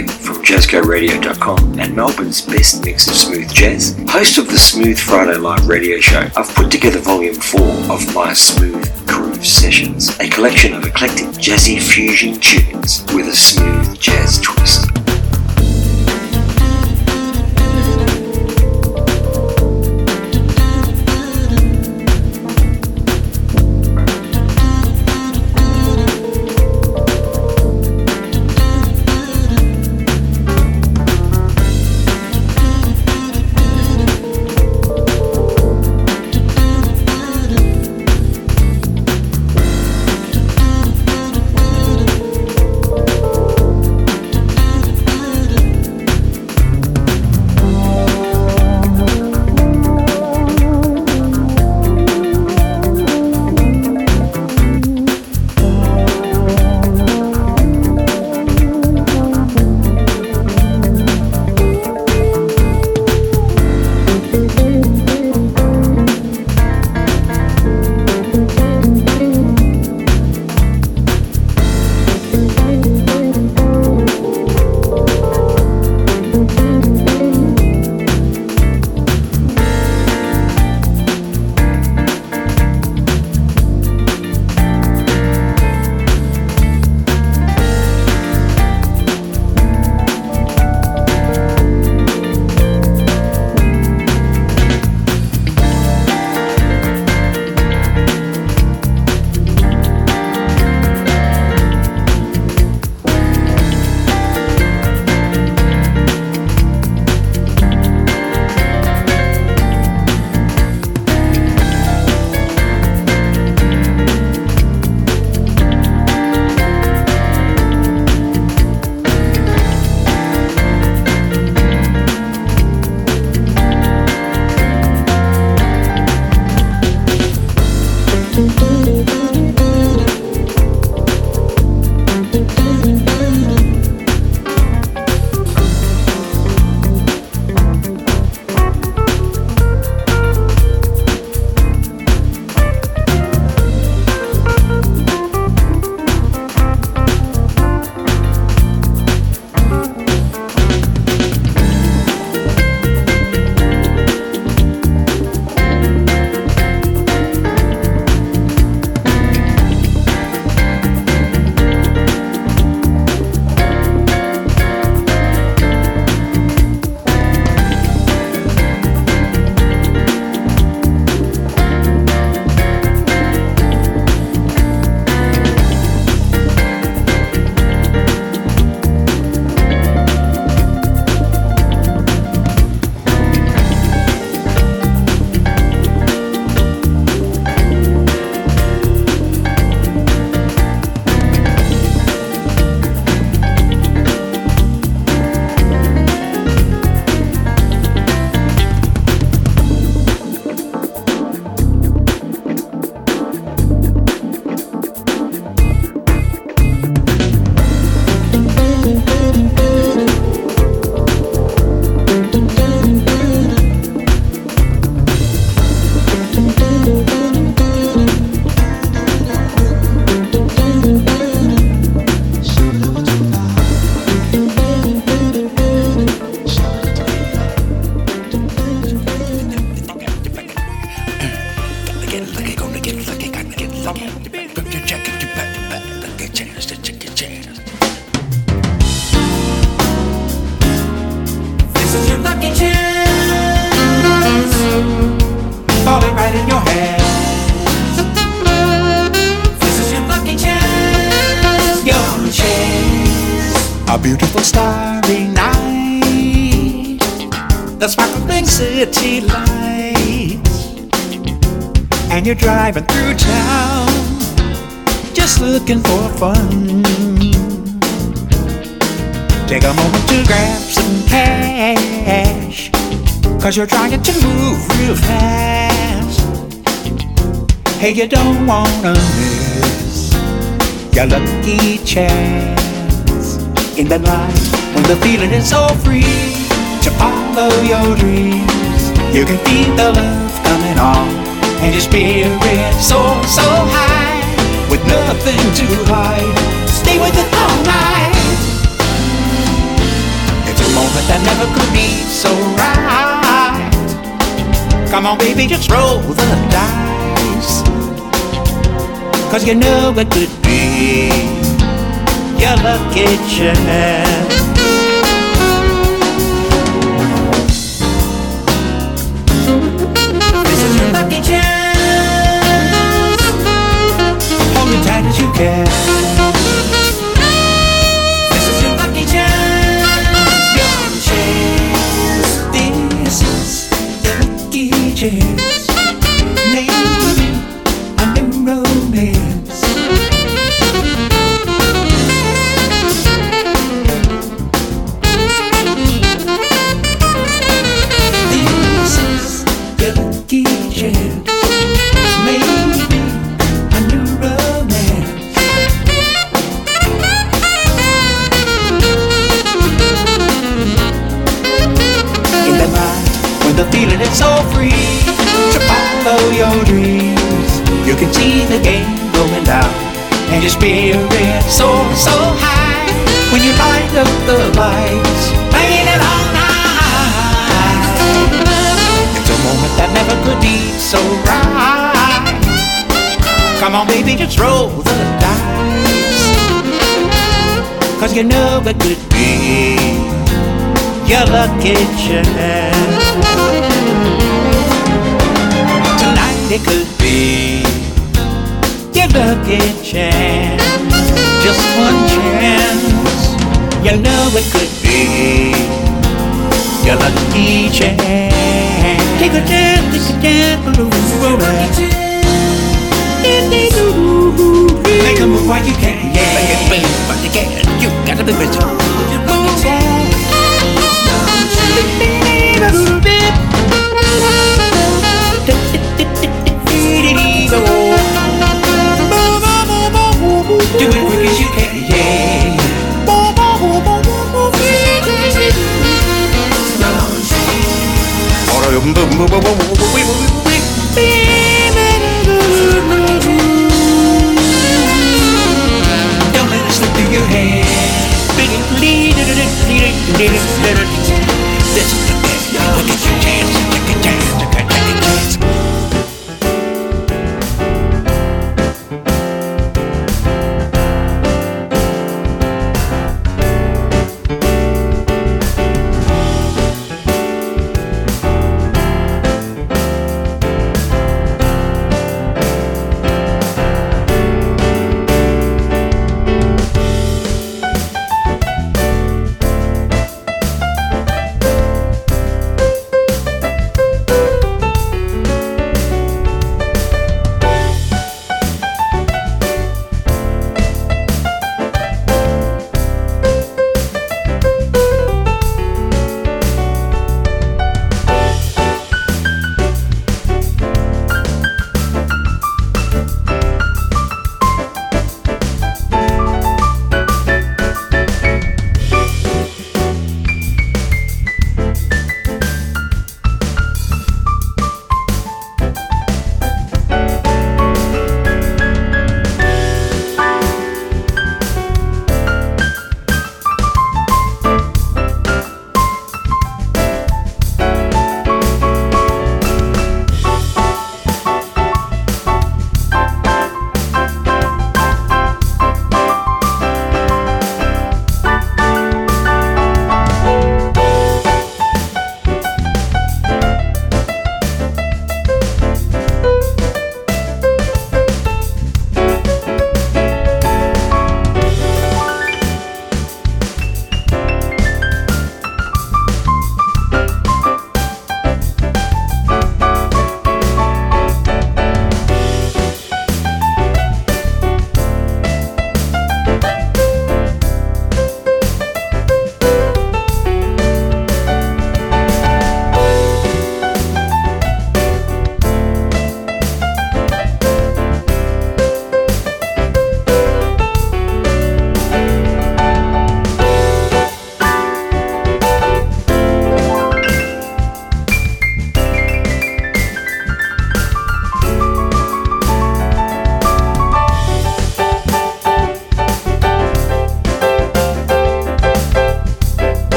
From jazzgoradio.com and Melbourne's best mix of smooth jazz, host of the Smooth Friday Live radio show. I've put together volume 4 of my Smooth Groove Sessions, a collection of eclectic jazzy fusion tunes with a smooth jazz twist. Cause you're trying to move real fast. Hey, you don't wanna miss your lucky chance in the night when the feeling is so free to follow your dreams. You can feel the love coming on, and your spirit soar so high with nothing to hide. Stay with it all night. It's a moment that never could be so right. Come on, baby, just roll the dice. Cause you know it could be your lucky chance. Tight spirit soars so high when you light up the lights, playing it all night. It's a moment that never could be so right. Come on, baby, just roll the dice. Cause you know it could be your lucky chance. Tonight it could be lucky chance. Just one chance. You know it could be your lucky chance. Take a chance, take a chance, blues, Make a move while you can, yeah. Make it move while you can. You gotta be rich. Do it quick as you can. Don't let it slip through your hand.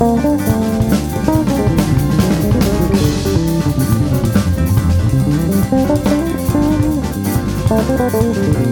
Thank you.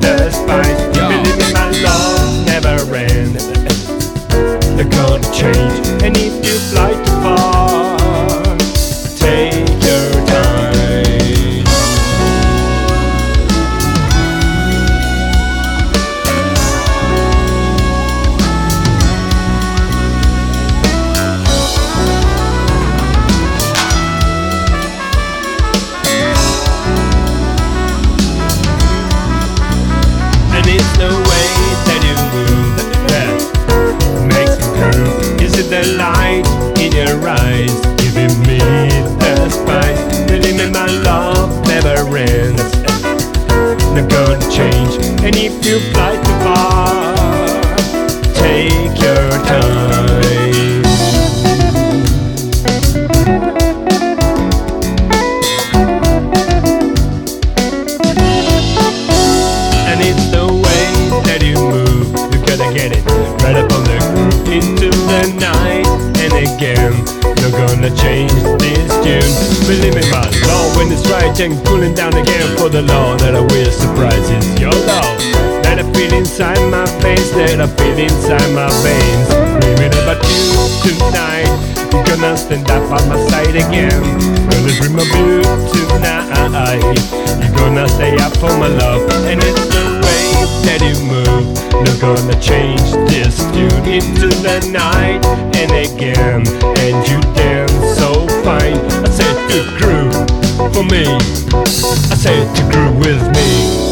the spice. Yo. Believe in my love, never end. They're gonna change, and if you fly. for my love, and it's the way that you move. Not gonna change this tune into the night and again, and you dance so fine. I said you grew for me. I said you grew with me.